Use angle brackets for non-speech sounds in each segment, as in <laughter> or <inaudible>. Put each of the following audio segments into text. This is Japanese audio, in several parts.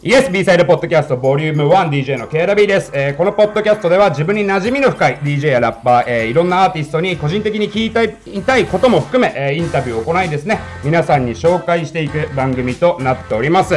イエス B サイドポッドキャストボリューム 1DJ の KRB です、えーこのポッドキャストでは自分に馴染みの深い DJ やラッパー、えーいろんなアーティストに個人的に聞いたい言いたいことも含め、えーインタビューを行いですね。皆さんに紹介していく番組となっております。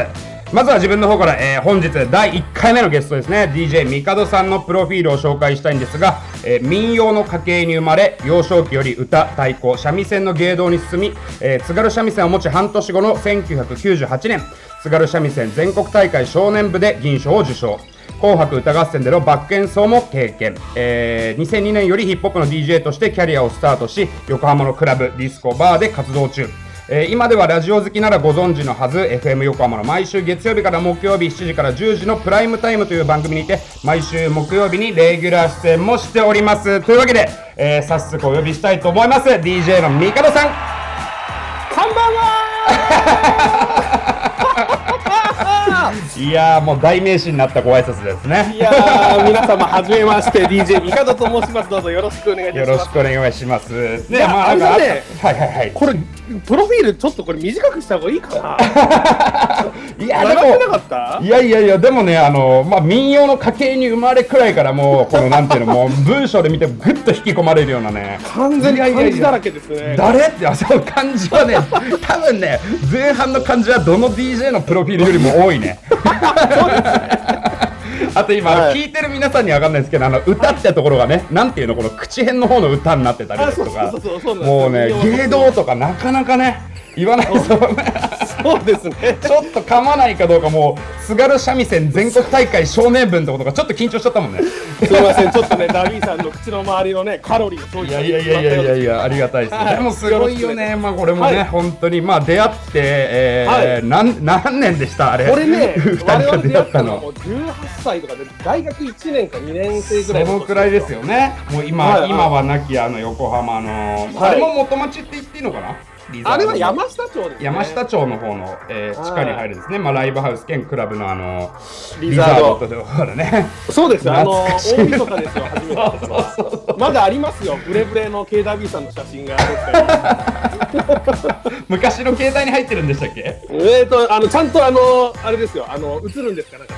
まずは自分の方から、えー本日第1回目のゲストですね。DJ ミカドさんのプロフィールを紹介したいんですが、えー民謡の家系に生まれ幼少期より歌太鼓三味線の芸道に進み、えー津軽三味線を持ち半年後の1998年津軽三味線全国大会少年部で銀賞を受賞。紅白歌合戦でのバック演奏も経験、えー2002年よりヒップホップの DJ としてキャリアをスタートし横浜のクラブディスコバーで活動中。えー今ではラジオ好きならご存知のはず FM 横浜の毎週月曜日から木曜日7時から10時のプライムタイムという番組にて毎週木曜日にレギュラー出演もしております。というわけで、えー早速お呼びしたいと思います。DJ のミカドさん。こんばんは <laughs> いやーもう代名詞になったご挨拶ですね。いやー皆様はじめまして DJ ミカドと申します。どうぞよろしくお願いいたよします。ろしくお願いします。ねやまああれだねはいはいはい。これプロフィールちょっとこれ短くした方がいいかないやでもいやいやいやでもねあのまあ民謡の家系に生まれくらいからもう <laughs> このなんていうのもう文章で見てもぐっと引き込まれるようなね。完全に漢字だらけですね。誰？っ <laughs> てあその漢字はね。多分ね前半の漢字はどの DJ のプロフィールよりも多いね。<laughs> あと今、はい。聞いてる皆さんには分かんないですけどあの歌ってところがねなんていうのこの口辺の方の歌になってたりとかもうね芸道とかなかなかね言わないとねそうですね。ちょっと噛まないかどうかもう津軽三味線全国大会少年分ってことがちょっと緊張しちゃったもんね。すみませんちょっとねダビーさんの口の周りのねカロリーを消費いやいやいやいやいやいやありがたいです、はいでもすごいよねまあこれもね、はい。本当に。まあ出会って、えーはい。なん何年でした？あれ。これね <laughs> 二人我が々出会ったのもう18歳とかで大学1年か2年生ぐらいそのくらいですよね。もう今、はいはい。今はなきあの横浜の、あれも元町って言っていいのかな？あれは山下町ですね。山下町の方の、えーはい。地下に入るんですね、まあ、ライブハウス兼クラブのあのリザードというところね。そうですよ。あの大晦日ですよ初めて。まだありますよ。ブレブレの KW さんの写真が <laughs> 昔の携帯に入ってるんでしたっけ？えーとあのちゃんとあのあれですよ。あの映るんですかなんか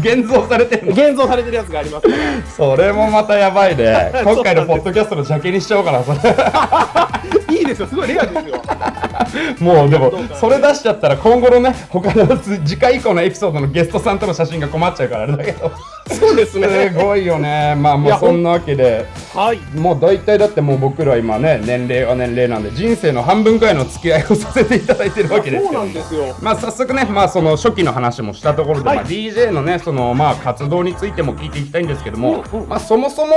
現像されてるの？現像されてるやつがあります。からそれもまたやばいね。<laughs> 今回のポッドキャストのジャケにしちゃおうかなそれですよ。すごいレアですよ。もうでもそれ出しちゃったら今後のね他の次回以降のエピソードのゲストさんとの写真が困っちゃうからあれだけど。そうですすねごいよね。まあもうそんなわけで。はい。もう大体だってもう僕ら今ね年齢は年齢なんで人生の半分くらいの付き合いをさせていただいてるわけですそうけどなんですよ。まあ早速ねまあその初期の話もしたところで、はい。まあ DJ のねそのまあ活動についても聞いていきたいんですけども、うんうん。まあそもそも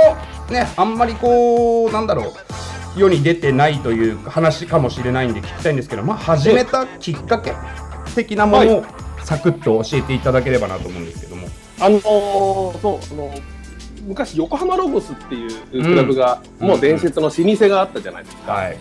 ねあんまりこうなんだろう世に出てないという話かもしれないんで聞きたいんですけどまあ始めたきっかけ的なものをサクッと教えていただければなと思うんですけども。あのーそうあの昔横浜ロゴスっていうクラブが、うん。もう伝説の老舗があったじゃないですか、はい。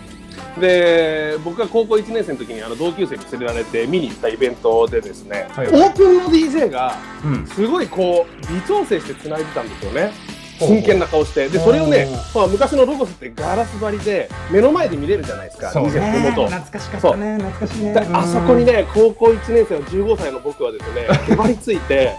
で僕が高校1年生の時にあの同級生に連れられて見に行ったイベントでですね、はい。オープンの DJ がうん。すごいこう微調整して繋いでたんですよね真剣な顔して。でそれをねお、まあ、昔のロゴスってガラス張りで目の前で見れるじゃないですかそう元懐かしかったね。懐かしいね。であそこにね高校1年生の15歳の僕はですねへばりついて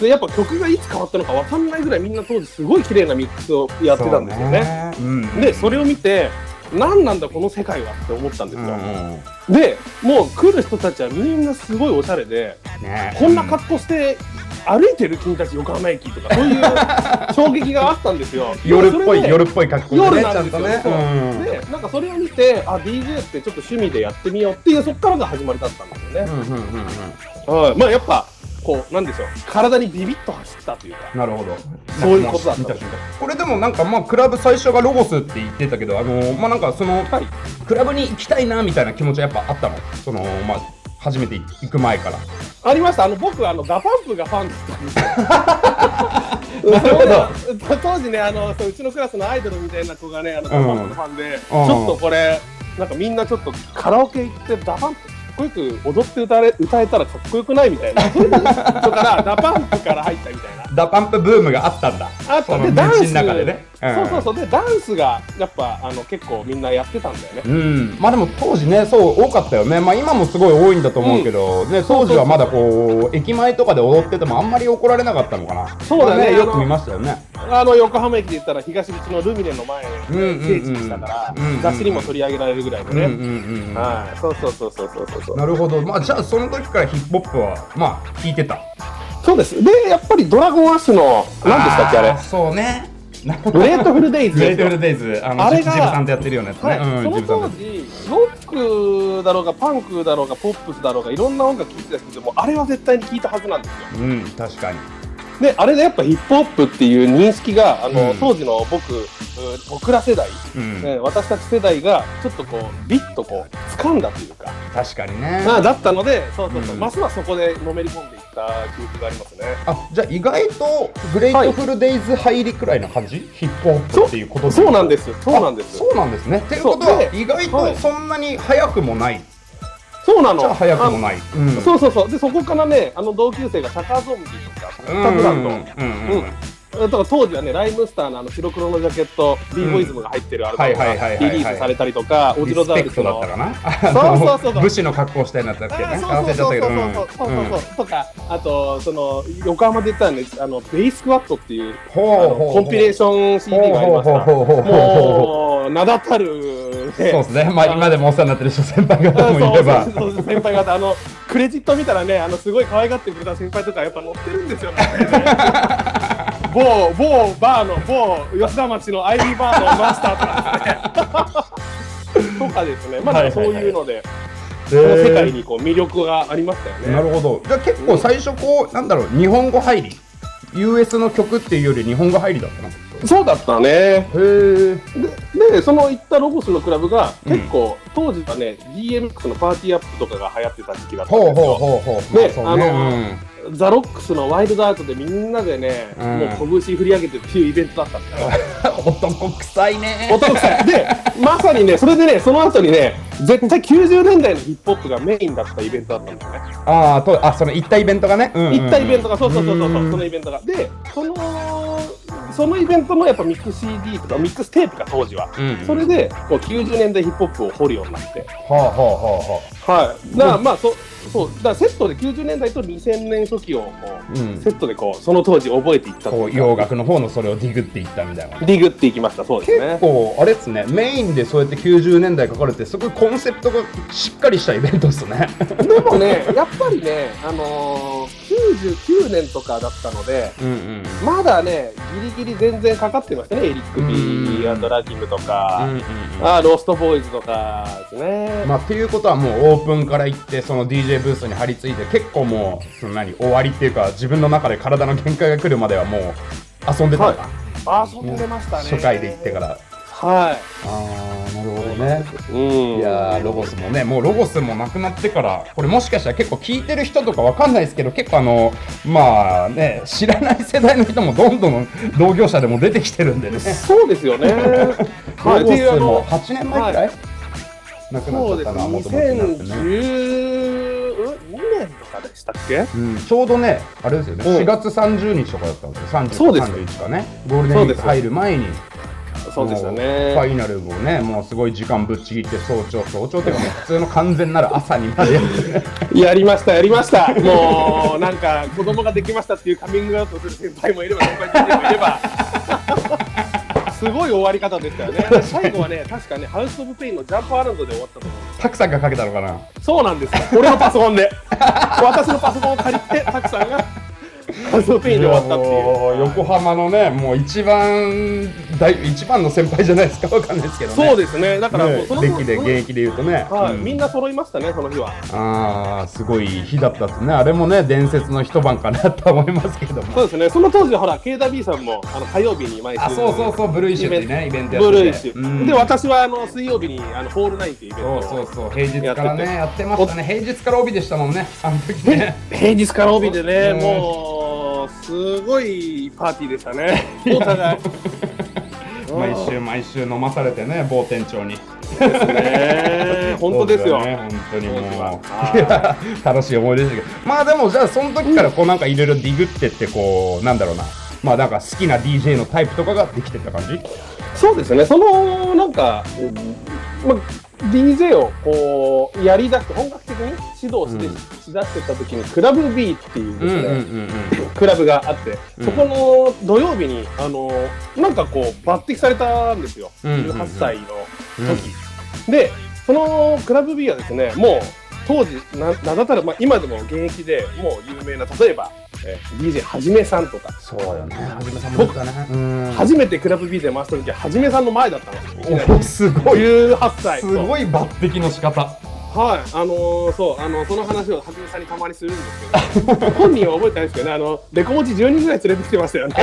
でやっぱ曲がいつ変わったのか分かんないぐらいみんな当時すごい綺麗なミックスをやってたんですよね。そううん。でそれを見て何なんだこの世界はって思ったんですよ、うんうん。でもう来る人たちはみんなすごいおしゃれでね。こんな格好して歩いてる君たち横浜駅とかそういう <laughs> 衝撃があったんですよ。夜っぽい夜っぽい格好で夜ねなんですよ、ねう。ん。でなんかそれを見てあ DJ ってちょっと趣味でやってみようっていうそこからが始まりだったんですよね、うんうんうんうん。はい。まあやっぱこうなんでしょう。体にビビッと走ったというか。なるほど。そういうことだった。これでもなんかまあクラブ最初がロゴスって言ってたけどあのまあなんかそのはい。クラブに行きたいなみたいな気持ちはやっぱあったの？そのまあ初めて行く前から。ありました。あの僕あのダパンプがファンだったんですよ。<laughs> なるほど。そう当時ねあのそううちのクラスのアイドルみたいな子がねあのダパンプのファンで、ちうんょっとこれなんかみんなちょっとカラオケ行ってダパンプこよく踊って歌え歌えたらかっこよくないみたいな。<laughs> そういうのからダパンプから入ったみたいな。ダパンプブームがあったんだ。あったでダンス。道の中でね。そうそうそう。でダンスがやっぱあの結構みんなやってたんだよね。うん、まあでも当時ねそう多かったよね。まあ今もすごい多いんだと思うけど、ね当時はまだこう駅前とかで踊っててもあんまり怒られなかったのかな。そうだね。まあよく見ましたよねあの横浜駅で言ったら東口のルミネの前うんうんうん聖地でしたから、雑誌にも取り上げられるぐらいのね、そうそうそうそうそうそうそう。なるほど。まあじゃあその時からヒップホップはまあ聞いてた。そうです。でやっぱりドラゴンアッシュの何でしたっけあれ？ーそうね。グレートフルデイズ。グレートフルデイズ。あのあれがジブさんとやってるよね、はい、うんその当時ロックだろうがパンクだろうがポップスだろうがいろんな音楽聴いてた人でもあれは絶対に聴いたはずなんですよ。うん確かにであれでやっぱヒップホップっていう認識があの、うん。当時の僕う僕ら世代、うん、ね私たち世代がちょっとこうビッとこう掴んだというか、確かにね。あだったのでそうそうそう、うん。ますますそこでのめり込んでいった記憶がありますね。あじゃあ意外とグレートフルデイズ入りくらいな感じ、ヒップホップっていうことそう。なんでです。そうなんです。そうなんですね。っていうことは意外はい。とそんなに早くもない、そうなの。早くもない、うん。あそうそうそう。でそこからねあの同級生がシャカーゾンビとかうんタブランド、うんうん。うんだから当時はね、ライムスターのあの白黒のジャケット、ビーボイズムが入ってるアルバムがリリースされたりとか、オジロザウルスの。そうそうそうそう。武士の格好したいなってっけね。ったけど。そうそうそう。とか、あと、その、横浜で言ったんで、あの、ベイスクワットっていう、コンピレーション CD がありまして。もう、名だたる、そうですね。まあ、今でもお世話になってる先輩方もいれば。先輩方、あの、クレジット見たらね、あの、すごい可愛がってくれた先輩とか、やっぱ乗ってるんですよね。某某バーの某吉田町のアイビーバーのマスターとかですね。とかですね。まだそういうので、この世界にこう魅力がありましたよね。なるほどじゃあ結構最初こうなんだろう日本語入り。US の曲っていうより日本語入りだったなへそうだったね。えででその行ったロゴスのクラブがうん結構、当時はね DMX のパーティーアップとかが流行ってた時期だったんほうですよ。ほうほうほうでまあね。あのザ・ロックスのワイルドアートでみんなでね、うん。もう拳振り上げてっていうイベントだったんだよ。う <laughs> ん男臭いね。男臭い。で、まさにね、それでね、その後にね、絶対90年代のヒップホップがメインだったイベントだったんだよね。ああとあその行ったイベントがね、うんうんうん。行ったイベントが、そうそうそうそう、んそのイベントが。で、その、そのイベントのやっぱミックス CD とかミックステープか当時は。うんそれでこう90年代ヒップホップを掘るようになって、はあはあはあははい、だからまあそそう。だからセットで90年代と2000年初期をこう、うん。セットでこうその当時覚えていったこう洋楽の方のそれをディグっていったみたいな。ディグっていきました。そうです結ね構あれっすね。メインでそうやって90年代書かれてすごいコンセプトがしっかりしたイベントっすね。でもねやっぱりねあのー、99年とかだったのでうんうん。まだねギリギリ全然かかってましたねエリック・ビうん。ーラキムとか、うんうんうん。あーローストボーイズとかですね、まあっていうことはもうオープンから行ってその DJ ブースに張り付いて結構もうその何終わりっていうか自分の中で体の限界が来るまではもう遊んでたんだ、あー遊んでましたね。初回で行ってから。はああなるほどね。い、うん、いやーロゴスもねもうロゴスもなくなってからこれもしかしたら結構聞いてる人とかわかんないですけど結構あのまあね知らない世代の人もどんどん同業者でも出てきてるんでね。そうですよね。<laughs> ロゴスもの8年前くらい、なくなっちゃったなもともとなってね。2012年とかでしたっけ？うん、ちょうどね、あれですよね、うん。4月30日とかだったんですよ、30そうです31かね、ゴールデンウィーク入る前に、そうですよもうフね。ァイナルをね、もうすごい時間ぶっちぎって、早朝、早朝っていうか、普通の完全なる朝にまでやってね、<laughs> やりました、やりました。もう、なんか、子供ができましたっていうカミングアウトする先輩もいれば、先輩もいれば。すごい終わり方でしたよね。<laughs> 最後はね、確かね、ハウス・オブ・ペインのジャンプアラウンドで終わったと思う。<laughs> たくさんがかけたのかな？そうなんですよ。俺のパソコンで。<laughs> 私のパソコンを借りて、たくさんが、ハウス・オブ・ペインで終わったってもういう。横浜のね、もう一番大、一番の先輩じゃないですか、わかんないですけどね。そうですね。だからもうねその、歴で現役で言うとね、はい、うん。みんな揃いましたね、その日は。ああすごい日だったですね。あれもね伝説の一晩かなと思いますけども。そうですね、その当時ほら、KW さんもあの火曜日に毎週。あそうそうそうブルーイッシュっていうねイベントやってて。ブルーイッシュ、うん。で、私はあの水曜日にあのホールナインっていうイベントをそうそうそう平日からねややってましたね。平日から帯でしたもんねあの時ね。平日から帯でね、うんもう、すごいパーティーでしたね、お互い。<laughs> 毎週毎週飲まされてね某店長に。ね、<laughs> 本当ですよ。ね本当にもう。楽しい思い出でしたけど。まあでもじゃあその時からこうなんかいろいろディグってってこうなんだろうな。まあなんか好きな DJ のタイプとかができてった感じ？そうですね、そのなんか、まあ、DJ をこうやりだして、本格的に指導して、うん。しだしてた時に、クラブ B っていうですね、んクラブがあって、うん。そこの土曜日に、あのなんかこう、抜擢されたんですよ、うんうんうん。18歳の時、で、そのクラブ B はですね、もう当時、な名だたる、まあ、今でも現役でもう有名な、例えば、えー DJ はじめさんとか、そうよねはじめさんも言ったねうん初めてクラブ B で回した時は、はじめさんの前だったんですよいきなり。おすごい18歳。すごい抜擢の仕方はい、あのーそう、あのその話をはじめさんにたまにするんですけど、本人は覚えてないですけどね、あの、デコ持ち10人ぐらい連れてきてましたよね。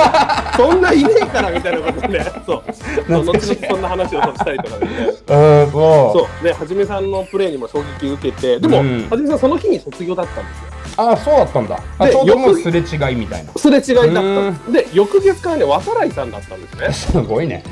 <laughs> そんないねえからみたいなことで、そう。そう後々そんな話をしたりとかでね。うんそそう。で、はじめさんのプレーにも衝撃受けて、でも、うんはじめさんその日に卒業だったんですよ。ああそうだったんだ。あでちょうどすれ違いみたいな。すれ違いだったで翌月からね、渡来さんだったんですね。<laughs> すごいね。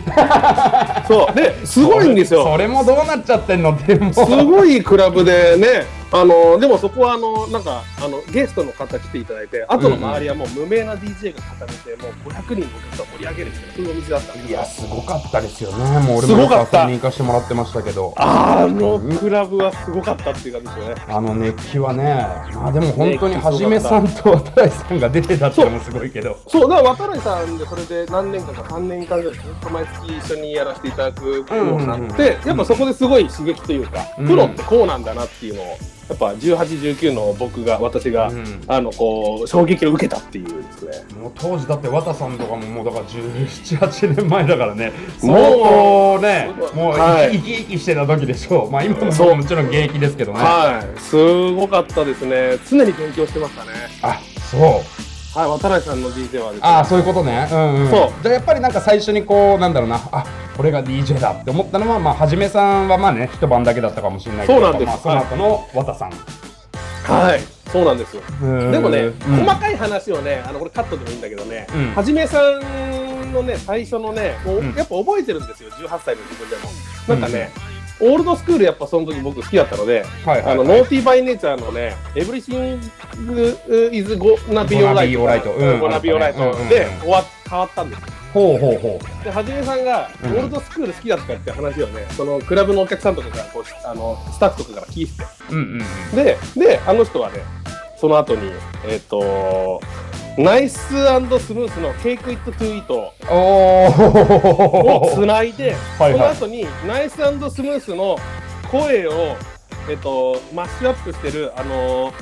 <laughs> そう。で、すごいんですよ。それもどうなっちゃってんの？ってすごいクラブでね、あのでもそこはあのなんかあのゲストの方来ていただいて、あとの周りはもう無名な DJ が固めて、もう500人のお客さんを盛り上げるっていうそういうお店だったんでいやすごかったですよね。もう俺すもごかった。遊びに行かしてもらってましたけど。あのクラブはすごかったっていう感じですよね。あの熱気はね。まあでも本当にはじめさんと渡来さんが出てたってのもすごいけど。そうだから渡来さんでそれで何年間か3年間ぐらいずっと毎月一緒にやらせていただくようになって、やっぱそこですごい刺激というか、うん。プロってこうなんだなっていうのをやっぱ1819の僕が私が、うんあのこう衝撃を受けたっていうですね。もう当時だって渡さんとかももうだから1718年前だからねもうねもうはい生き生きしてた時でしょうまあ今もそうもちろん現役ですけどねはい、すごかったですね。常に勉強してましたね。あそうはい、渡来さんの DJ はですね。ああそういうことね。うんうん。そう。じゃあやっぱりなんか最初にこうなんだろうな。あこれが DJ だって思ったのはまあはじめさんはまあね一晩だけだったかもしれないけどそうなんです。まあ、その後の渡さん、はい、そうなんですよ。うん。でもね、うん。細かい話をね、あのこれカットでもいいんだけどね、うん。はじめさんのね、最初のね、もううん。やっぱ覚えてるんですよ、18歳の自分でも。なんかね、オールドスクールやっぱその時僕好きだったので、はいはいあのノーティーバイネイチャーのね、エブリシングイズゴナビオライト。Gonna be alright うん。ゴナビオライトうんうんうん。で終わ変わったんです。よ。ほうほうほで、はじめさんが、オうん。ールドスクール好きだったって話をね、そのクラブのお客さんとかからこうあのスタッフとかから聞いてて。ううんうんうん。で、で、あの人はね、その後に、えっ、と、ナイススムースのケイクイットトゥイートをつないで、はいはい。その後に Nice & Smooth の声を、えっ、と、マッシュアップしてる、あの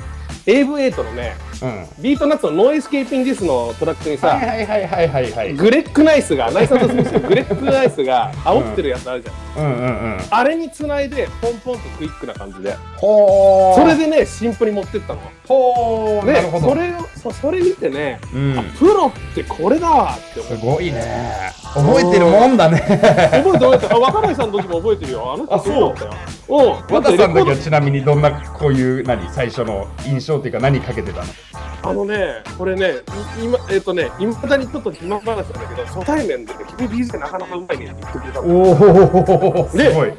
エイブエイトのね、うん。ビートナッツの No Escapin' This のトラックにさ、はいはいはいはいはいはい。 Greg Nice が、 Nice & Smooth の <laughs> Greg Nice が煽ってるやつあるじゃん。うんうんうんあれにつないで、ポンポンとクイックな感じで、それでね、シンプルに持ってったの。ほーなるほど。それをそそれ見てね、うん。あプロってこれだわって思すってごいね。覚えてるもんだね。<laughs> 覚えて覚えてあ若林さんの時も覚えてるよ。あの人あそう。だよ。うん。だって渡さんだけはちなみにどんなこういう何最初の印象っていうか何かけてたの？ドあのねこれねい今えっ、とねいまだにちょっと暇話なんだけど初対面でね君 DJ なかなかうまいねって言ってくれたの。おおすでごい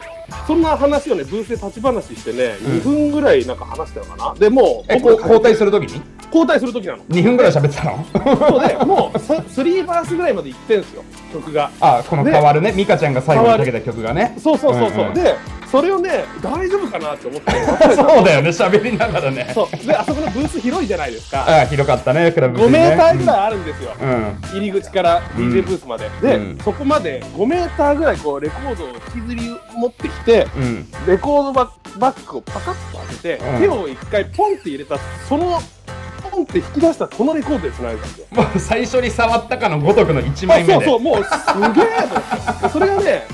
そんな話をねブースで立ち話してね、うん。2分ぐらいなんか話したのかな。でもうえこう交代するるときに？交代する時なの。2分ぐらい喋ってたの？そうでもうそ3バースぐらいまで行ってんすよ曲が。あこの変わるね。美香ちゃんが最後にかけた曲がね。そうそうそうそう、うんうん。でそれをね大丈夫かなって思って。<laughs> そうだよね喋りながらね。そう。であそこのブース広いじゃないですか。あ広かったねクラブ5メーターぐらいあるんですよ、うん。入り口からうん。DJ ブースまで、で、うん。そこまで5メーターぐらいこうレコードを引きずり持ってきてうん。レコードババッグをパカッと開けて、うん。手を一回ポンって入れたそのポンって引き出したこのレコードでつないだんですよ。もう最初に触ったかのごとくの1枚目で。あそうそうもうすげえそれがね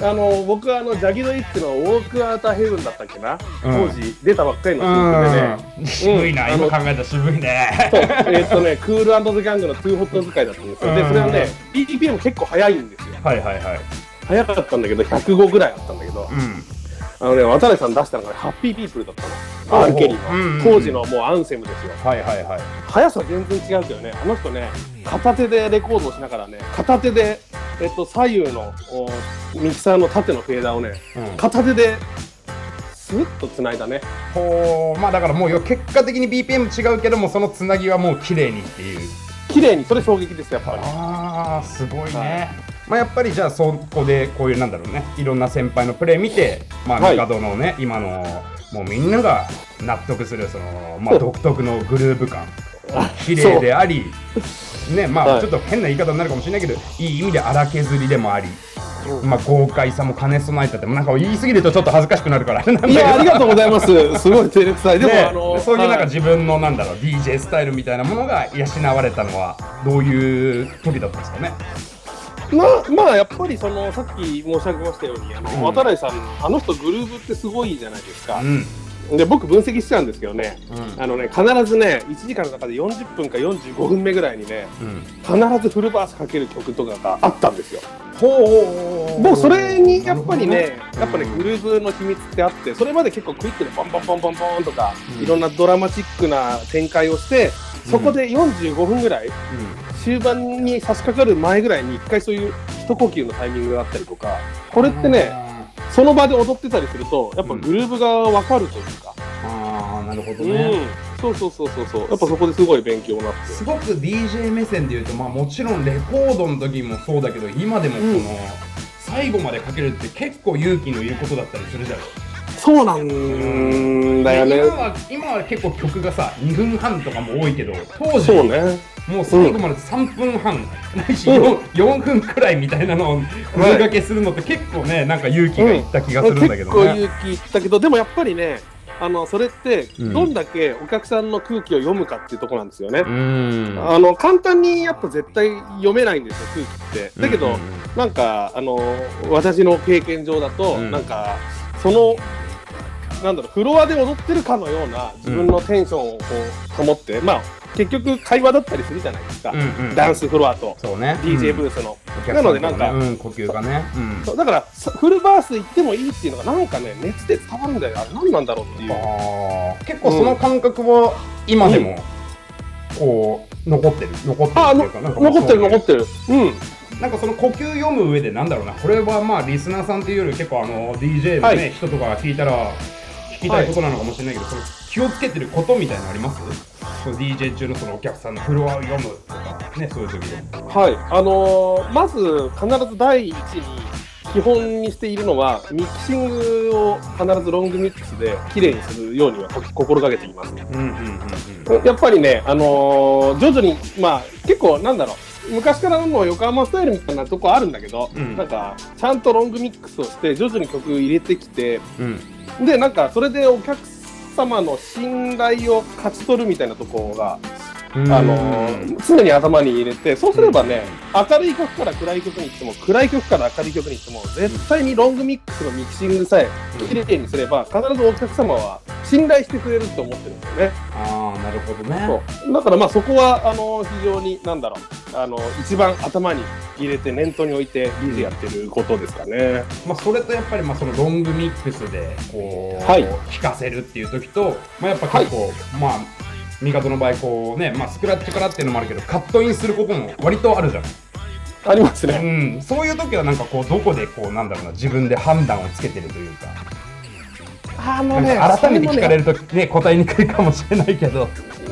あの僕はあのジャギド・イッチの「ウォーク・アウター・ヘブン」だったっけな、当時出たばっかりの新曲でね、うん渋いな、うん。今考えたら渋いね。そう、えーっとね、クールザ・ギャングのトゥーホット使いだったんですよ。で、うん。それはね、BPM 結構速いんですよ。はいはいはい。速かったんだけど、105ぐらいあったんだけど、うんあのね、渡辺さん出したのがね、ハッピーピープルだったの。ほう R・ ケリーの。当時のもうアンセムですよ。はいはいはい。速さ全然違うけどね、あの人ね、片手でレコードをしながらね、片手で、えっと、左右のおミキサーの縦のフェーダーをね、うん。片手で、スッと繋いだね。ほう。まあだからもうよ結果的に BPM 違うけどもそのつなぎはもう綺麗にっていう。綺麗にそれ衝撃ですやっぱり。ああすごいね、はいまあやっぱりじゃあそこでこういうなんだろうねいろんな先輩のプレー見てまあはい。帝のね、今のもうみんなが納得するそのまあ独特のグルーヴ感。綺麗でありねまはい。あちょっと変な言い方になるかもしれないけどいい意味で荒削りでもありまあ豪快さも兼ね備えたってもなんか言い過ぎるとちょっと恥ずかしくなるから。いやありがとうございます。すごい照れくさい。でも、ねあのそういうなんかはい。自分のなんだろう DJ スタイルみたいなものが養われたのはどういう時だったんですかね？まあまあやっぱりそのさっき申し上げましたようにあの、うん。渡来さんあの人グルーブってすごいじゃないですか。う、ん。で僕分析しちゃうんですけどね。うん。あのね必ずね1時間の中で40分か45分目ぐらいにねうん。必ずフルバースかける曲とかがあったんですよ。ほうもうそれにやっぱりねやっぱねグルーブの秘密ってあってそれまで結構クイックでポンポンポンポンポンとか、うん。いろんなドラマチックな展開をしてそこで45分ぐらい、終盤に差し掛かる前ぐらいに一回そういう一呼吸のタイミングがあったりとかこれってねその場で踊ってたりするとやっぱグルーブが分かるというか、ああなるほどうん。ね、そうそうそうそうそう。やっぱそこですごい勉強になって。すごく DJ 目線で言うとまあもちろんレコードの時もそうだけど今でもこの、うん最後までかけるって結構勇気のいることだったりするじゃんそうなんだよね。今は今は結構曲がさ2分半とかも多いけど当時そうねもう最後まで3分半、ないしうん。4, 4分くらいみたいなのを声掛けするのって結構ねなんか勇気がいった気がするんだけど結構ね。勇気いったけどでもやっぱりねあのそれってうん。どんだけお客さんの空気を読むかっていうところなんですよね、うん。あの簡単にやっぱ絶対読めないんですよ空気って。だけど、うんうんなんかあの私の経験上だと、うん。なんかそのなんだろうフロアで踊ってるかのような自分のテンションをこう保って、まあ結局会話だったりするじゃないですか、うんうん。ダンスフロアと。そうね。DJ ブーースの、スなのでなんかうん、呼吸がね、うん。だからさフルバース行ってもいいっていうのがなんかね熱で伝わるんだよ。あれ何なんだろうっていう。結構その感覚は今でもこう残ってる。残ってるあ残ってる残ってる。うん。なんかその呼吸読む上でなんだろうな。これはまあリスナーさんっていうより結構あの DJ のね、はい。人とかが聞いたら聞きたいことなのかもしれないけど、その気をつけてることみたいなのあります？その DJ 中のそのお客さんのフロアを読むとかねそういう時ではい。あのーまず必ず第一に基本にしているのはミキシングを必ずロングミックスで綺麗にするようには心がけています。うんうんうんやっぱりね、あのー徐々に、まあ、結構、なんだろう、昔からの横浜スタイルみたいなとこあるんだけど、うん。なんか、ちゃんとロングミックスをして、徐々に曲入れてきて、うん。うんで、なんか、それでお客様の信頼を勝ち取るみたいなところが、あのー常に頭に入れて、そうすればね、明るい曲から暗い曲に行っても、暗い曲から明るい曲に行っても、絶対にロングミックスのミキシングさえ綺麗にすれば、必ずお客様は信頼してくれると思ってるんですよね。ああなるほどね。そう。だからまあそこはあの非常になんだろうあの一番頭に入れて念頭に置いて DJ やってることですかね。まあ、それとやっぱりまあそのロングミックスでこう、はい。弾かせるっていう時と、まあ、やっぱ結構、まあ味方の場合こうね、まあ、スクラッチからっていうのもあるけどカットインすることも割とあるじゃん、ありますうね。ん、そういう時はなんかこうどこでこうなんだろうな自分で判断をつけてるというか。あのなんか改めて聞かれるとね答えにくいかもしれないけど。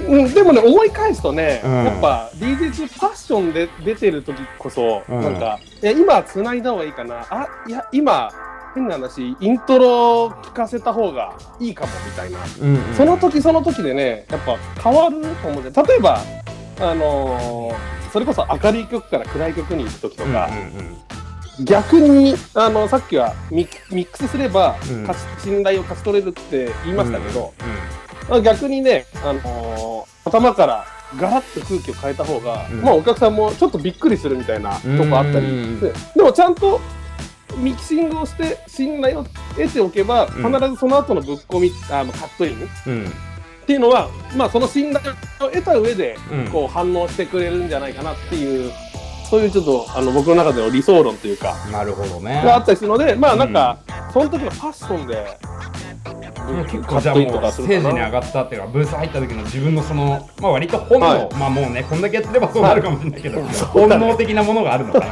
うん、でもね思い返すとね、うん。やっぱ DJ 中パッションで出てる時こそ、うん。なんかいや今繋いだ方がいいかな。あいや今変な話イントロ聞かせた方がいいかもみたいな。うんうん。その時その時でね、やっぱ変わると思うん。で、例えば、あのーそれこそ明るい曲から暗い曲に行く時とか、うんうん逆にあのさっきはミミックスすれば、うん。信頼を勝ち取れるって言いましたけど、うん逆にね、あのー頭からガラッと空気を変えた方が、うん。まあお客さんもちょっとびっくりするみたいなとこあったり。うん。ででもちゃんとミキシングをして信頼を得ておけば、必ずその後のぶっ込みあのカットインうん。っていうのは、まあ、その信頼を得た上で、うん。こう反応してくれるんじゃないかなっていう、そういうちょっとあの僕の中での理想論というか、なるほどね。があったりするので、まあなんか、その時のパッションで、もう結カットイン構じゃあもうステージに上な。がったっていうかブース入った時の自分のそのまあ割と本能、はい。まあもうねこんだけやってればそうなるかもしれないけど、<laughs> 本能的なものがあるのかな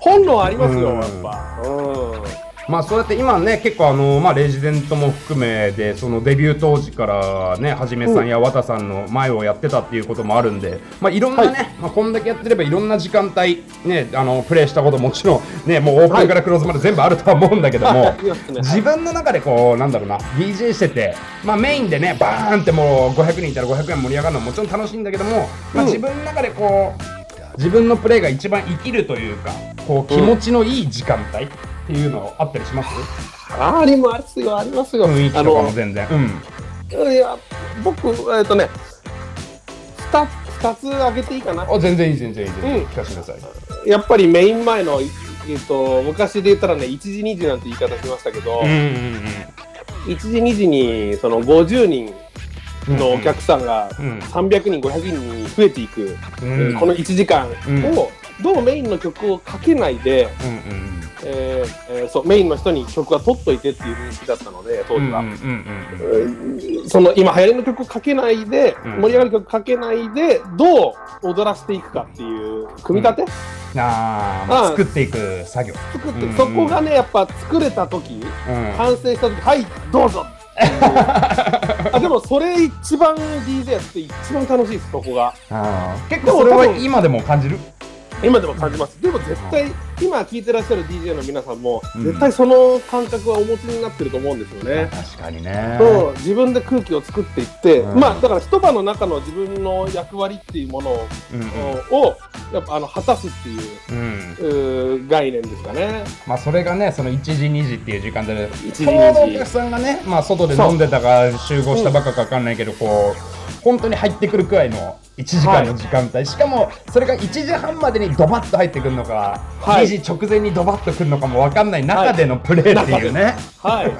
本能ありますよ、うん。やっぱ。うん。まあそうやって今ね結構あのまあレジデントも含めでそのデビュー当時からねはじめさんやわたさんの前をやってたっていうこともあるんでまあいろんなね、はい。まあこんだけやってればいろんな時間帯ねあのプレイしたこともちろんねもうオープンからクローズまで全部あるとは思うんだけども、<laughs> 自分の中でこうなんだろうな DJ しててまあメインでねバーンってもう500人いたら500円盛り上がるのももちろん楽しいんだけども、まあうん。自分の中でこう自分のプレーが一番生きるというかこう気持ちのいい時間帯っていうのあったりします、ありますよ、ありますよ。雰囲気あとかもの、全然。うん。いや、僕、えっとね、二二つ挙げていいかな？あ全然いい全然いい全然いい、うん。聞かせてください。やっぱりメイン前の、えっと、昔で言ったらね、1時、2時なんて言い方しましたけど、うんうん1時、2時にその50人うんのお客さんがうん。300人、500人に増えていく、うん。この1時間うん。を、どうメインの曲をかけないで、うんうんえーえーそうメインの人に曲は取っといてっていう認識だったので、当時は。その今流行りの曲かけないで、うん。盛り上がる曲かけないでどう踊らせていくかっていう組み立て、うん。あーまああ作っていく作業。作って、うん。そこがねやっぱ作れた時うん。完成した時はいどうぞあでもそれ一番 DJ やって一番楽しいですそこが。結構それは今でも感じる？今でも感じます。でも絶対今聴いてらっしゃる DJ の皆さんも、うん。絶対その感覚はお持ちになってると思うんですよね、確かにね。そう自分で空気を作っていって、うん。まあだから一晩の中の自分の役割っていうものを,、うんをやっぱあの果たすっていう概念ですかね。まあそれがねその1時2時っていう時間で1時ちょうどお2時客さんがねまあ外で飲んでたか集合したばっかか分かんないけどこう本当に入ってくるくらいの1時間の時間帯、しかもそれが1時半までにドバッと入ってくるのか、はい。2時直前にドバッとくるのかも分かんない中でのプレーっていうね、はい。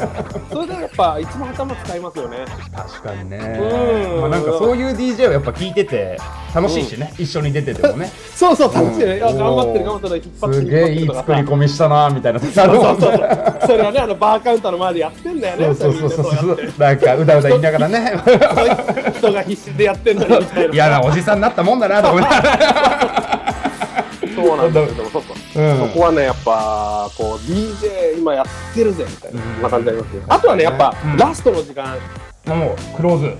それでやっぱ一番頭使いますよね。確かにね。うん。まあなんかそういう DJ をやっぱ聞いてて楽しいしね、一緒に出ててもね。<laughs> そうそう楽しいね。うん。頑張ってる頑張ってる。引っ張ってするげえいい作り込みしたなみたいな。そうそうそう。ねそれはねあのバーカウンターの前でやってんだよね。そうそうそうそう。そうなんかうだうだ言いながらね人が必死でやってんのにみたいな。<laughs> 嫌なおじさんになったもんだなと思いながら。<laughs> そうなんですけど、そうそう。うん。そこはね、やっぱ、こう、DJ 今やってるぜ、みたいな、感じありますね。あとはね、やっぱ、うん。ラストの時間、もうクローズ。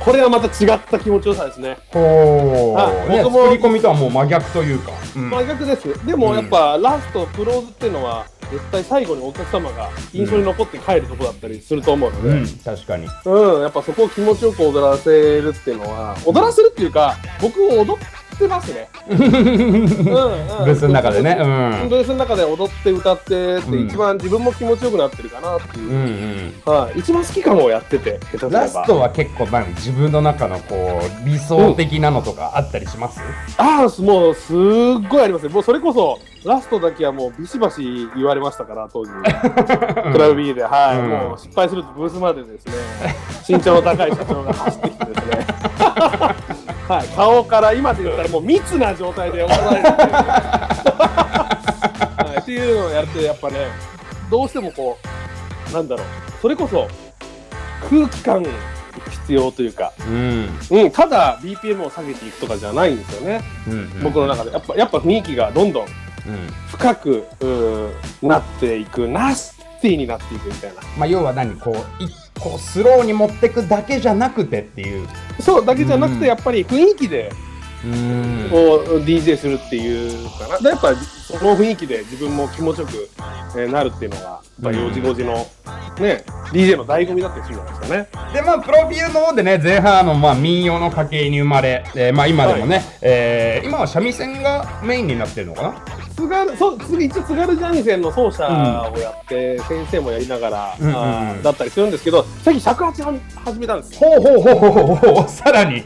これはまた違った気持ちよさですね。ほはい。う、ね、作り込みとはもう真逆というか、うん。真逆です。でもやっぱ、ラスト、クローズっていうのは、絶対最後にお客様が印象に残って帰るとこだったりすると思うので、うん、確かに。うん、やっぱそこを気持ちよく踊らせるっていうのは、踊らせるっていうか、僕踊ってますね。うん、うん。ブースの中でね。うん。ブースの中で踊って歌ってって、うん一番自分も気持ちよくなってるかなっていう。うんうん。はい、一番好きかもやってて、ラストは結構何自分の中のこう理想的なのとかあったりします、ああ、もうすっごいありますね。もうそれこそ、ラストだけはもうビシバシ言われましたから、当時。<laughs> クラブ B で、はい、うん。もう失敗するとブースまでですね、身長の高い社長が走ってきてですね、はい、顔から今で言ったらもう密な状態で怒られるっていう、<laughs> はい、っていうのをやると、やっぱね、どうしてもこう、なんだろう、それこそ空気感必要というか、うん。うん、ただ BPM を下げていくとかじゃないんですよね、うん僕の中で。やっぱやっぱ雰囲気がどんどんうん。深くうーなっていく、ナスティになっていくみたいな。まあ要は何？こういこうスローに持ってくだけじゃなくてっていうそうだけじゃなくうんて、やっぱり雰囲気でうんこう DJ するっていうかな。でやっぱりその雰囲気で自分も気持ちよくえーなるっていうのが、やっぱうん4時5時のね、DJ の醍醐味だったりするんじゃないですかね。でまあプロフィールの方でね前半あのまあ民謡の家系に生まれ、えーまあ今でもね、えー今は三味線がメインになってるのかな？津軽そう次一応津軽三味線の奏者をやって、先生もやりながら、うんうんうん。だったりするんですけど最近尺八は始めたんですほうほうほうほうほうほうさらに。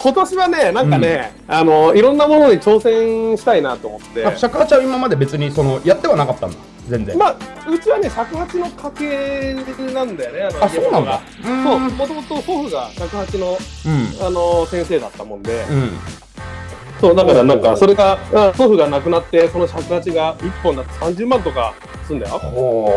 今年はねなんかね、あのいろんなものに挑戦したいなと思って。あ尺八は今まで別にそのやってはなかったんだ全然、まあうちはね尺八の家系なんだよねあのあそうなんだ。そうもともと祖父が尺八のうん。あの先生だったもんで、うんそうだからなんかそれがうん。祖父が亡くなってその尺八が1本だって30万とかすんだよ。ほ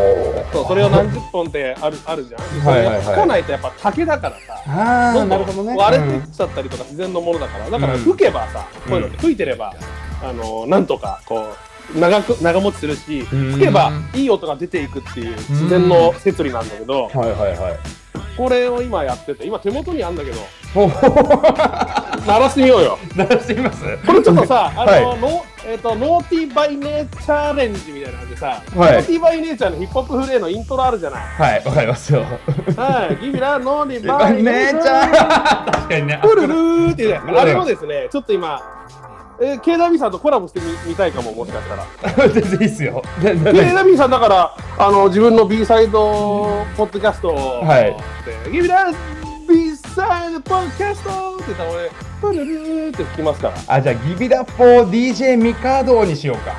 そうそれを何十本ってある <laughs> あるじゃん。それ吹かないとやっぱ竹だからさ。ああどんどん割れてっちゃったりとか自然のものだから。だからうん吹けばさ、こういうのっうんて吹いてればあのなんとかこう長く長持ちするしん。吹けばいい音が出ていくっていう自然の摂理なんだけど。はいはいはいこれを今やってて今手元にあるんだけど。鳴らしてみようよ。鳴らしてみます？これちょっとさ <laughs> あの、はい。ノえっとノーティーバイネイチャレンジみたいな感じでさ、はい。ノーティーバイネイチャーのヒップホップフレーのイントロあるじゃない？はいわかりますよ。はい。ギビラノーティーバイネイチめャー確かにね。プルルーって言うじゃなあれうんもですねちょっと今えー、KW さんとコラボしてみ見たいかももしかしたら。<laughs> 全然いいっすよ。ででで KW さんだからあの自分の B サイドポッドキャストをはい。でギビラ B サイドポッドキャストって言ったら俺プルルーって吹きますから。あじゃあギビラポ DJ ミカドにしようか。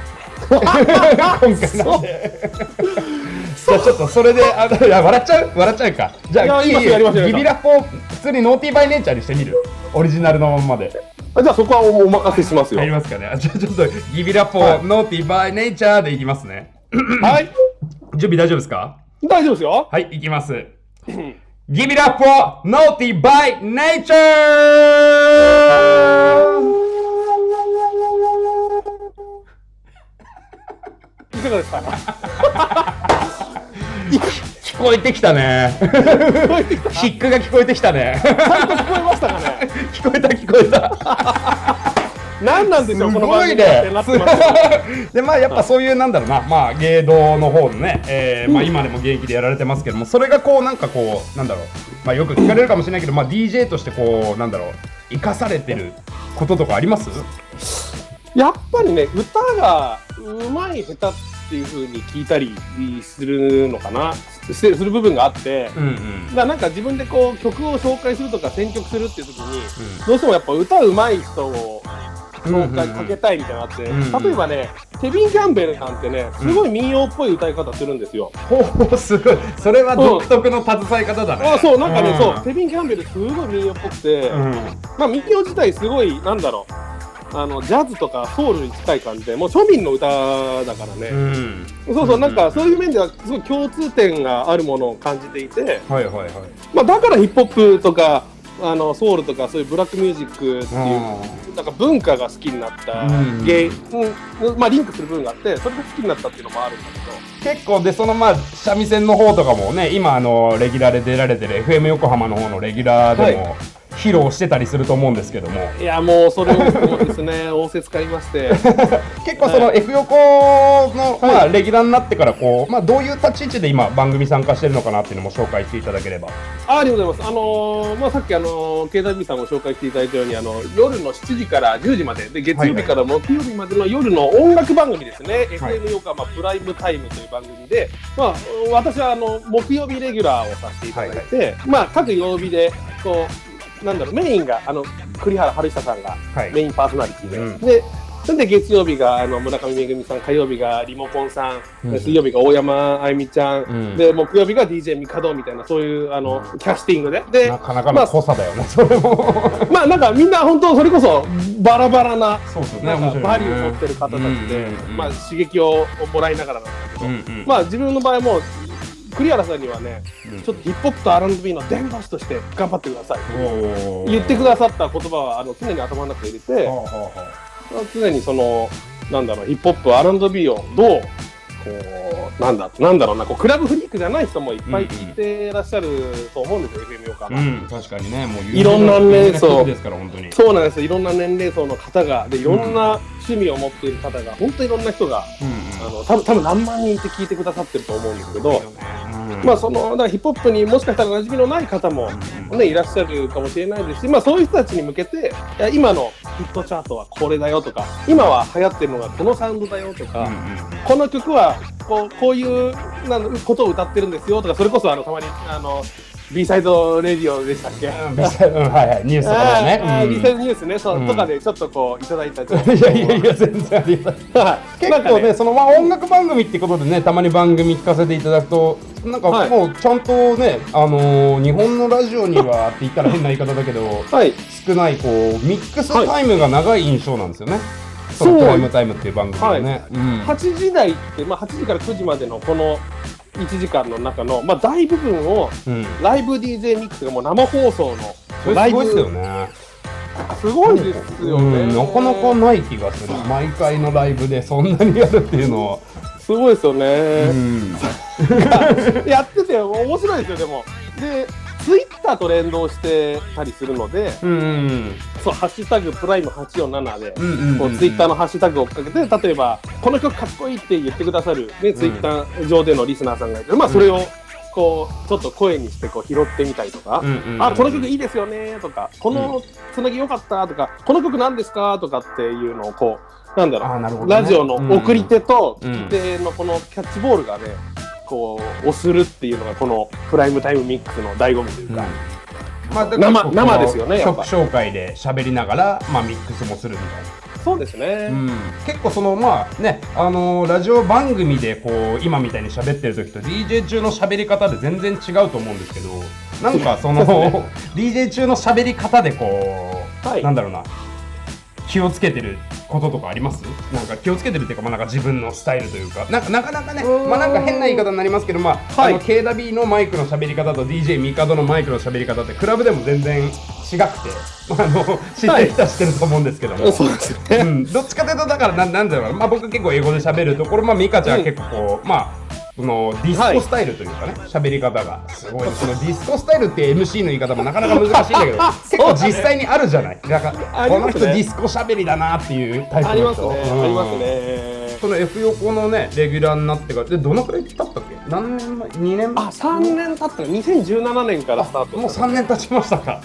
今回なんでじゃあちょっとそれであのいや笑っちゃう？笑っちゃうか。じゃあギビラポ普通にノーティーバイネイチャーにしてみる。オリジナルのまんまで。あじゃあそこはおお任せしますよ。入りますかね。あじゃあちょっとギビラポ、はいノーティーバイネイチャーでいきますね。はい。準備大丈夫ですか？大丈夫ですよ。はいいきます。ギビラポノーティーバイネイチャー。いかがですか？聞こえてきたね。聞こえてきた。ヒックが聞こえてきたね。聞こえましたかね？<laughs> 聞こえた聞こえた。何なんでしょうこのすごい番組ってねなってまでまあやっぱそういうなんだろうな。まあ芸道の方のね、えーまあ、今でも現役でやられてますけどもそれがこうなんかこうなんだろう。まあよく聞かれるかもしれないけどまあ DJ としてこうなんだろう。生かされてることとかあります？やっぱりね歌がうまい下手っていう風に聞いたりするのかなすする部分があってうんうん。だからなんか自分でこう曲を紹介するとか選曲するっていう時に、どうしてもやっぱ歌うまい人を紹介かけたいみたいなのがあって、うん。うん例えばねケビン・キャンベルなんてねすごい民謡っぽい歌い方するんですよ。ほう <laughs> すごい。それは独特の携え方だね、あそうなんかね、ん。そうケビン・キャンベルすごい民謡っぽくて、うん。まあ民謡自体すごいなんだろうあのジャズとかソウルに近い感じでもう庶民の歌だからね、うん。そうそうなんかそういう面ではすごい共通点があるものを感じていて、はいはいはい。まあ、だからヒップホップとかあのソウルとかそういうブラックミュージックっていううなんか文化が好きになったうん。うんまあ、リンクする部分があってそれで好きになったっていうのもあるんだけど。結構でそのまあ三味線の方とかもね今あのレギュラーで出られてる FM 横浜の方のレギュラーでも披露してたりすると思うんですけども、いやもうそれをですね <laughs> 仰せつかりまして。<laughs> 結構その F 横の、まあ、レギュラーになってからこう、まあ、どういう立ち位置で今番組参加してるのかなっていうのも紹介していただければ。あありがとうございます。あのーまあさっきあのー KW さんも紹介していただいたようにあの夜の7時から10時まで。で月曜日から木曜日までの夜の音楽番組ですね、はい。FM 横浜プライムタイムという番組で、まあ、私はあの木曜日レギュラーをさせていただいて、まあ各曜日でこうなんだろうメインがあの栗原春久さんがはい。メインパーソナリティで、うん。でそれで月曜日があの村上めぐみさん火曜日がリモコンさん、うん。水曜日が大山あゆみちゃん、うん。で木曜日が DJ ミカドみたいなそういうあのキャスティングで。でなかなかの濃さだよね、それも。<laughs> まあなんかみんな本当それこそバラバラなそうですよねなんかバリューを持ってる方たちで、うんうんうん。まあ刺激をもらいながらなんだけど、うんうん。まあ自分の場合も栗原さんにはね、うん。ちょっとヒップホップと R&B の伝道師として頑張ってください。言ってくださった言葉はあの常に頭の中に入れて、はあはあはあ。常にそのなんだろうヒップホップ R&B をどうこうなんだなんだろうなこうクラブフリークじゃない人もいっぱい聞いてらっしゃると思うんですよ、FM 横浜。うん、確かにね、もういろんなねそうですから、本当に。そうなんですいろんな年齢層の方がでいろんな趣味を持っている方が本当にいろんな人がうんあの多分多分何万人って聞いてくださってると思うんですけど、うん。まあそのだからヒップホップにもしかしたら馴染みのない方も、ね、いらっしゃるかもしれないですし、まあ、そういう人たちに向けていや今のヒットチャートはこれだよとか今は流行ってるのがこのサウンドだよとか、うんこの曲はこうこういうことを歌ってるんですよとかそれこそあのたまにあの B サイドレディオでしたっけ？うんビサうんはいはい、ニュースとかでね。B サイドニュースね、そううん。とかでちょっとこういただいたいやいやいや、全然ありがたい。<laughs> はい。結構ね、そのまあ音楽番組ってことでね、たまに番組聞かせていただくと、なんかはいもうちゃんとね、あのー日本のラジオにはって言ったら変な言い方だけど、はい。少ないこうミックスタイムが長い印象なんですよね。そそうのプライムタイムっていう番組はね。うん。8時台って、まあ、8時から9時までのこの1時間の中の、まあ、大部分をうん。ライブ DJ ミックスがもう生放送のそれライブすごいですよね。すごいですよね。うん、なかなかない気がする毎回のライブでそんなにやるっていうのは、すごいですよね。うん、<laughs> やってて面白いですよ、でも。で、ツイッターと連動してたりするので、うんうんそう、ハッシュタグプライム847で、うんうんうんうん。こうツイッターのハッシュタグをかけて、例えば、この曲かっこいいって言ってくださる、ね、ツイッター上でのリスナーさんがいて、まあ、それを、こう、ちょっと声にして、こう、拾ってみたりとか、うんうんうんあ、この曲いいですよね、とか、このつなぎ良かった、とか、この曲何ですか、とかっていうのを、こう、なんだろう、ね。ラジオの送り手とうん。聞き手のこのキャッチボールがね、こう、押するっていうのが、このプライムタイムミックスの醍醐味というか、まあ、だ生生ですよねやっぱ。曲紹介で喋りながら、まあ、ミックスもするみたいな。そうですね。うん、結構そのまあねあのーラジオ番組でこう今みたいに喋ってる時と DJ 中の喋り方で全然違うと思うんですけどなんかその DJ 中の喋り方でこう、はい。なんだろうな気をつけてることとかあります？なんか気をつけてるっていうか、まあ、なんか自分のスタイルというか。なんかなかなかねまあなんか変な言い方になりますけどまあ,、はい。あの KW のマイクの喋り方と DJ ミカドのマイクの喋り方ってクラブでも全然違くて、<laughs> あの知ってる人は知ってると思うんですけども、そうですうね。ん、どっちかというとだからなんなんだろうな、まあ、僕結構英語で喋るところ、まあ、ミカちゃんは結構こう、まあそのディスコスタイルというかね喋、り方が。すごい。そのディスコスタイルって MC の言い方もなかなか難しいんだけど結構実際にあるじゃない？なんか、この人ディスコ喋りだなっていうタイプありますね。ありますね。その F 横のねレギュラーになってからでどのくらい経ったっけ？何年前？2年前？あ、3年経った。ら2017年からスタート。もう3年経ちましたか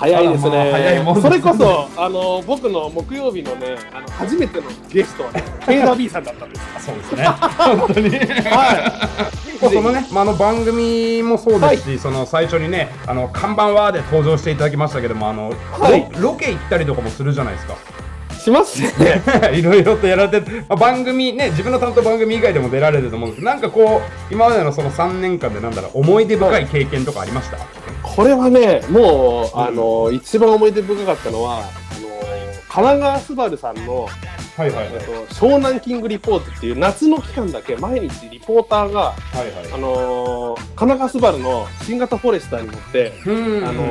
早いですあらまあ早いねもんそれこそあの僕の木曜日のねあの初めてのゲストはね KW さんだったんです。そうですね。本当に。はい。そのね、まあ、あの番組もそうですし、その最初にね、あの看板はで登場していただきましたけども、あの、はい。ロロケ行ったりとかもするじゃないですか。しますね <laughs> いろいろとやられて、まあ、番組ね、自分の担当番組以外でも出られてると思うんですけど、なんかこう、今までのその3年間でなんだろう、思い出深い経験とかありました、これはねもう、うんあの一番思い出深かったのはあの神奈川スバルさんの、はいはいはい。えっと湘南キングリポートっていう夏の期間だけ毎日リポーターが、はいはい。あの神奈川スバルの新型フォレスターに乗って、うんあの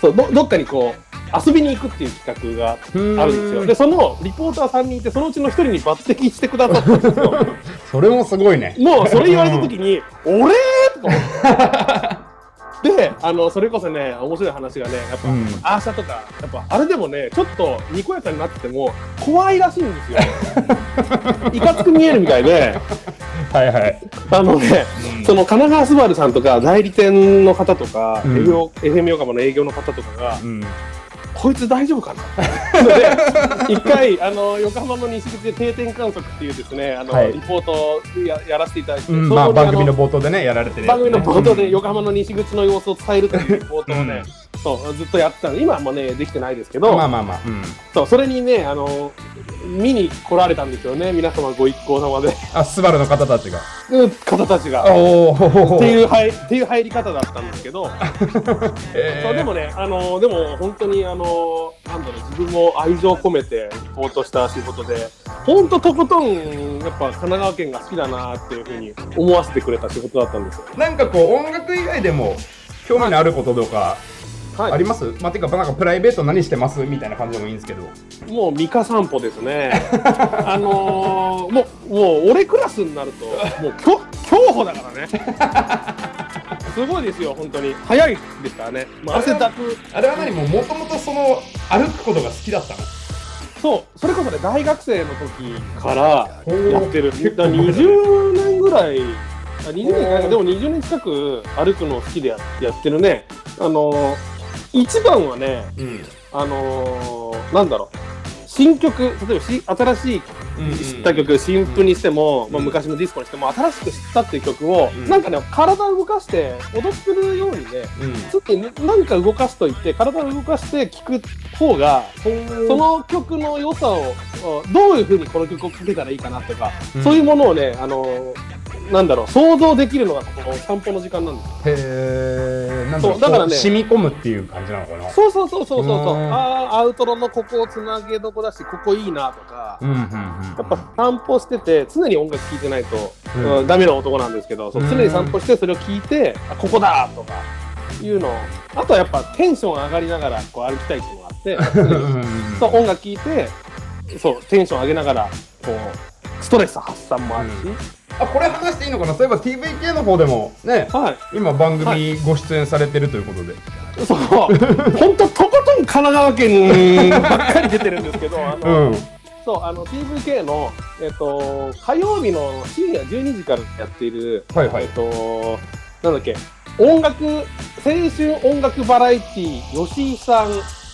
そうどどっかにこう遊びに行くっていう企画があるんですよ。で、そのリポーター3人いて、そのうちの1人に抜擢してくださったんですよ。<laughs> それもすごいね。もうそれ言われた時に、<laughs> 俺とか思って。で、あの、それこそね、面白い話がね、やっぱ、うんアーシャとか、やっぱ、あれでもね、ちょっとにこやかになってても、怖いらしいんですよ。<laughs> いかつく見えるみたいで、はいはい。あのね、その神奈川スバルさんとか、代理店の方とか、うん FM 横浜の営業の方とかが、うん。こいつ大丈夫かな？の <laughs> で一回あの横浜の西口で定点観測っていうですねあの、はい。リポートをややらせていただいて、うん、そまあ番組のあ冒頭でね、やられてね、番組の冒頭で横浜の西口の様子を伝えるというリポートをね、そうずっとやってたの今はもうねできてないですけど、まあまあまあ。うん。そうそれにねあの見に来られたんですよね皆様ご一行様であ、スバルの方たちが。うん方たちが。おお。っていう入っていう入り方だったんですけど、<laughs> えーそうでもね、あのでも本当にあのなんだろう自分も愛情込めてリポートした仕事で、本当とことんやっぱ神奈川県が好きだなっていうふうに思わせてくれた仕事だったんですよ。なんかこう音楽以外でも興味のあることとかはいあります、まあ、てかなんかプライベート何してます？みたいな感じでもいいんですけどもう三日散歩ですね。<laughs> あのーもうもう俺クラスになるともう競競歩だからね。<laughs> すごいですよ本当に早いですからね。もう汗だく。あれは何？ももともとその歩くことが好きだったの？そうそれこそね大学生の時からやってる。だから20年ぐらい。あ20年でも20年近く歩くの好きでややってるね。あのー一番はね、うん。あのーなんだろう。新曲、例えばし新しい知った曲、新譜にしても、まあ、うん昔のディスコにしても、新しく知ったっていう曲を、うん。なんかね、体を動かして、踊ってるようにね、うん。ちょっとねなんか動かしといて、体を動かして聴く方が、その曲の良さを、あどういうふうにこの曲をかけたらいいかなとか、うん。そういうものをね、あのーなんだろう、想像できるのがこの散歩の時間なんですよ。へえそううだからね。染み込むっていう感じなのかな。そうそうそうそうそうそう。うん。ああ、アウトロのここをつなげどこだし、ここいいなとか。うんうんうんやっぱ散歩してて常に音楽聴いてないと、うん。うんダメな男なんですけど、そううん。常に散歩してそれを聞いて、あここだとかいうのを。あとはやっぱテンション上がりながらこう歩きたいっていうのがあってって、<laughs> そう音楽聴いて、そう、テンション上げながら、こう、ストレス発散もあるし、あこれ話していいのかな？そういえば TVK の方でもねはい。今番組ご出演されてるということで、そう、本当とことん神奈川県ばっかり出てるんですけど、あうの、ん。そう、あの、TVK の、えっと、火曜日の深夜12時からやっている、はいはい。えっと、なんだっけ、音楽、青春音楽バラエティー、吉井さん、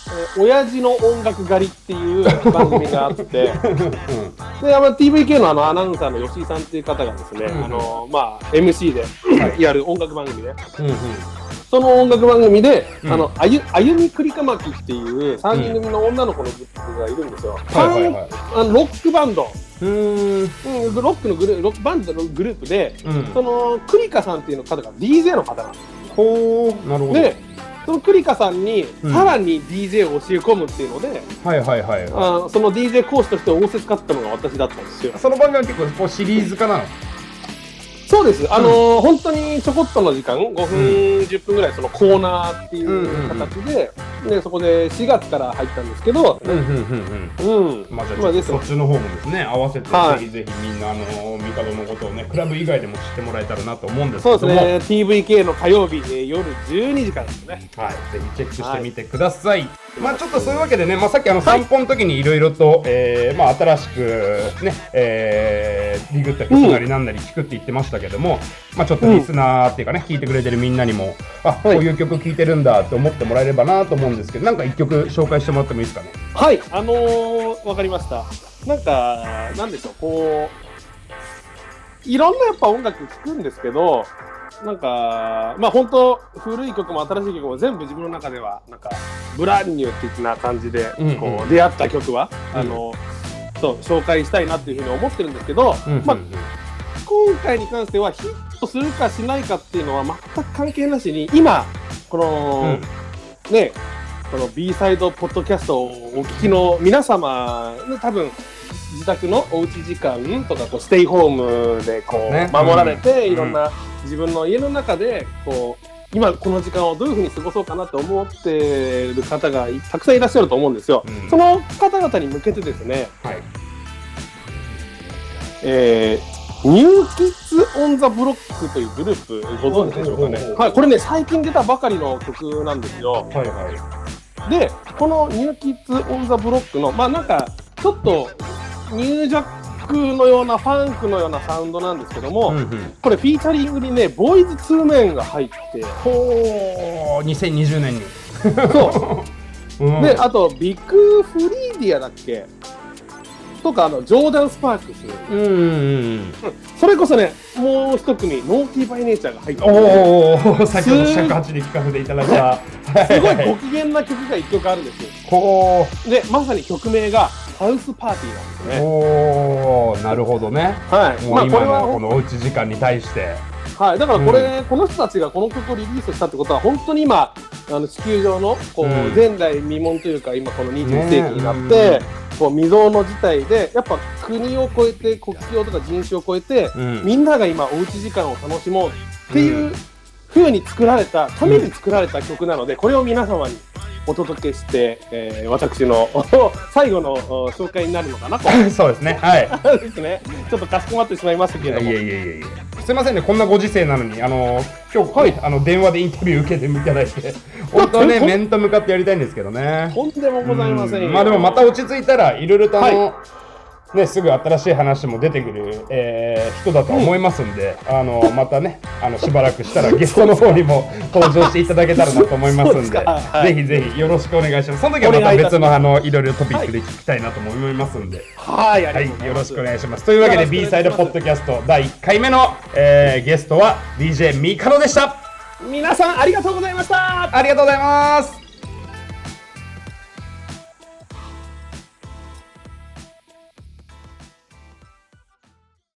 えー親父の音楽狩りっていう番組があって、<laughs> で、あの TVK のあのアナウンサーの吉井さんっていう方がですね、うん。あの、まあ、MC でやる音楽番組で、うんうん。その音楽番組で、うん。あの、あゆ、あゆみくりかまきっていう3人組の女の子のグループがいるんですよ。はいはいはい。あのロックバンド、うーん。うん、ロックのグループ、ロックバンドのグループで、うん。その、クリカさんっていうの方が DJ の方なんですほうなるほど。で、そのクリカさんにうん。さらに DJ を教え込むっていうので、はいはいはいはあその DJ 講師として仰せつかったのが私だったんですよ。い。その番組は結構こうシリーズ化なの？そうです。あのー本当にちょこっとの時間、5分、10分ぐらいそのコーナーっていう形で、で、そこで4月から入ったんですけど、うんうんうんうん。うん。まあじゃあそっちの方もですね合わせてはい。ぜひぜひみんなあの帝のことをねクラブ以外でも知ってもらえたらなと思うんですそうけども。ですね。TVK の火曜日、えー夜12時からですね。はい、ぜひチェックしてみてください。まあちょっとそういうわけでね、まあさっきあの散歩の時にいろいろと、えーまあ新しくね、えー、ディグった曲なりなんなり聞くって言ってましたけども、まあちょっとリスナーっていうかね、聞いてくれてるみんなにも、あ、こういう曲聴いてるんだって思ってもらえればなと思うんですけど、なんか一曲紹介してもらってもいいですかね？はい、あのー、わかりました。なんか、なんでしょう、こう、いろんなやっぱ音楽聴くんですけど、なんか、まあ本当古い曲も新しい曲も全部自分の中では、なんか、ブランニュー的な感じで、うんうんこう、出会った曲は、うんあの、そう、紹介したいなっていうふうに思ってるんですけど、うんまあ、今回に関してはヒットするかしないかっていうのは全く関係なしに、今、この、ね、この B サイドポッドキャストをお聞きの皆様、ね、多分自宅のおうち時間とかこうステイホームでこう、ね守られて、うんいろんな自分の家の中でこう今この時間をどういうふうに過ごそうかなと思ってる方がいたくさんいらっしゃると思うんですよ。うんその方々に向けてですね、はい。えー、ニューキッズ・オン・ザ・ブロックというグループご存知でしょうかね。はい、これね、最近出たばかりの曲なんですよ。はいはい。で、このニューキッズ・オン・ザ・ブロックの、まあなんか、ちょっとニュージャックのようなファンクのようなサウンドなんですけども、うんうん。これフィーチャリングにね、ボーイズ・ツーメンが入って、ほー、2020年に。そう。<laughs> うんで、あと、ビッグ・フリーディアだっけ？とか、あの、ジョーダン・スパークス。うんうんうん。それこそね、もう一組、ノーティー・バイ・ネイチャーが入ってて、おお、先ほど尺八で聞かせていただいた。すごいはいご機嫌な曲が一曲あるんですよ。こで、まさに曲名が、ハウスパーティーなんですう、ね。おお、なるほどね。はい。もう今のこはのおうち時間に対して。はい、だからこれ、この人たちがこの曲をリリースしたってことは、本当に今、あの地球上のこう、うん前代未聞というか、今この21世紀になっねて、こう未曾有の事態で、やっぱ国を越えて、国境とか人種を越えて、うん。みんなが今、おうち時間を楽しもうっていう風に作られた、ために作られた曲なので、これを皆様にお届けして、えー私の <laughs> 最後のお紹介になるのかなと。<laughs> そうですね。はい。ですね。ちょっとかしこまってしまいましたけども。いやいやいやいや。すいませんね、こんなご時世なのに、あの今日、はい、あの電話でインタビュー受けていただいて、<laughs> 本当はね、面と向かってやりたいんですけどね。とんでもございませんまあでもまた落ち着いたらいろいろとあの、はね、すぐ新しい話も出てくる、えー人だと思いますんで、あのまたねあのしばらくしたらゲストの方にも登場していただけたらなと思いますんでではい。ぜひぜひよろしくお願いします。その時はまた別のあのいろいろトピックで聞きたいなと思いますんで、はい、あはい。よろしくお願いします。というわけで B サイドポッドキャスト第1回目の、えーゲストは DJ ミカノでした。皆さんありがとうございました。ありがとうございます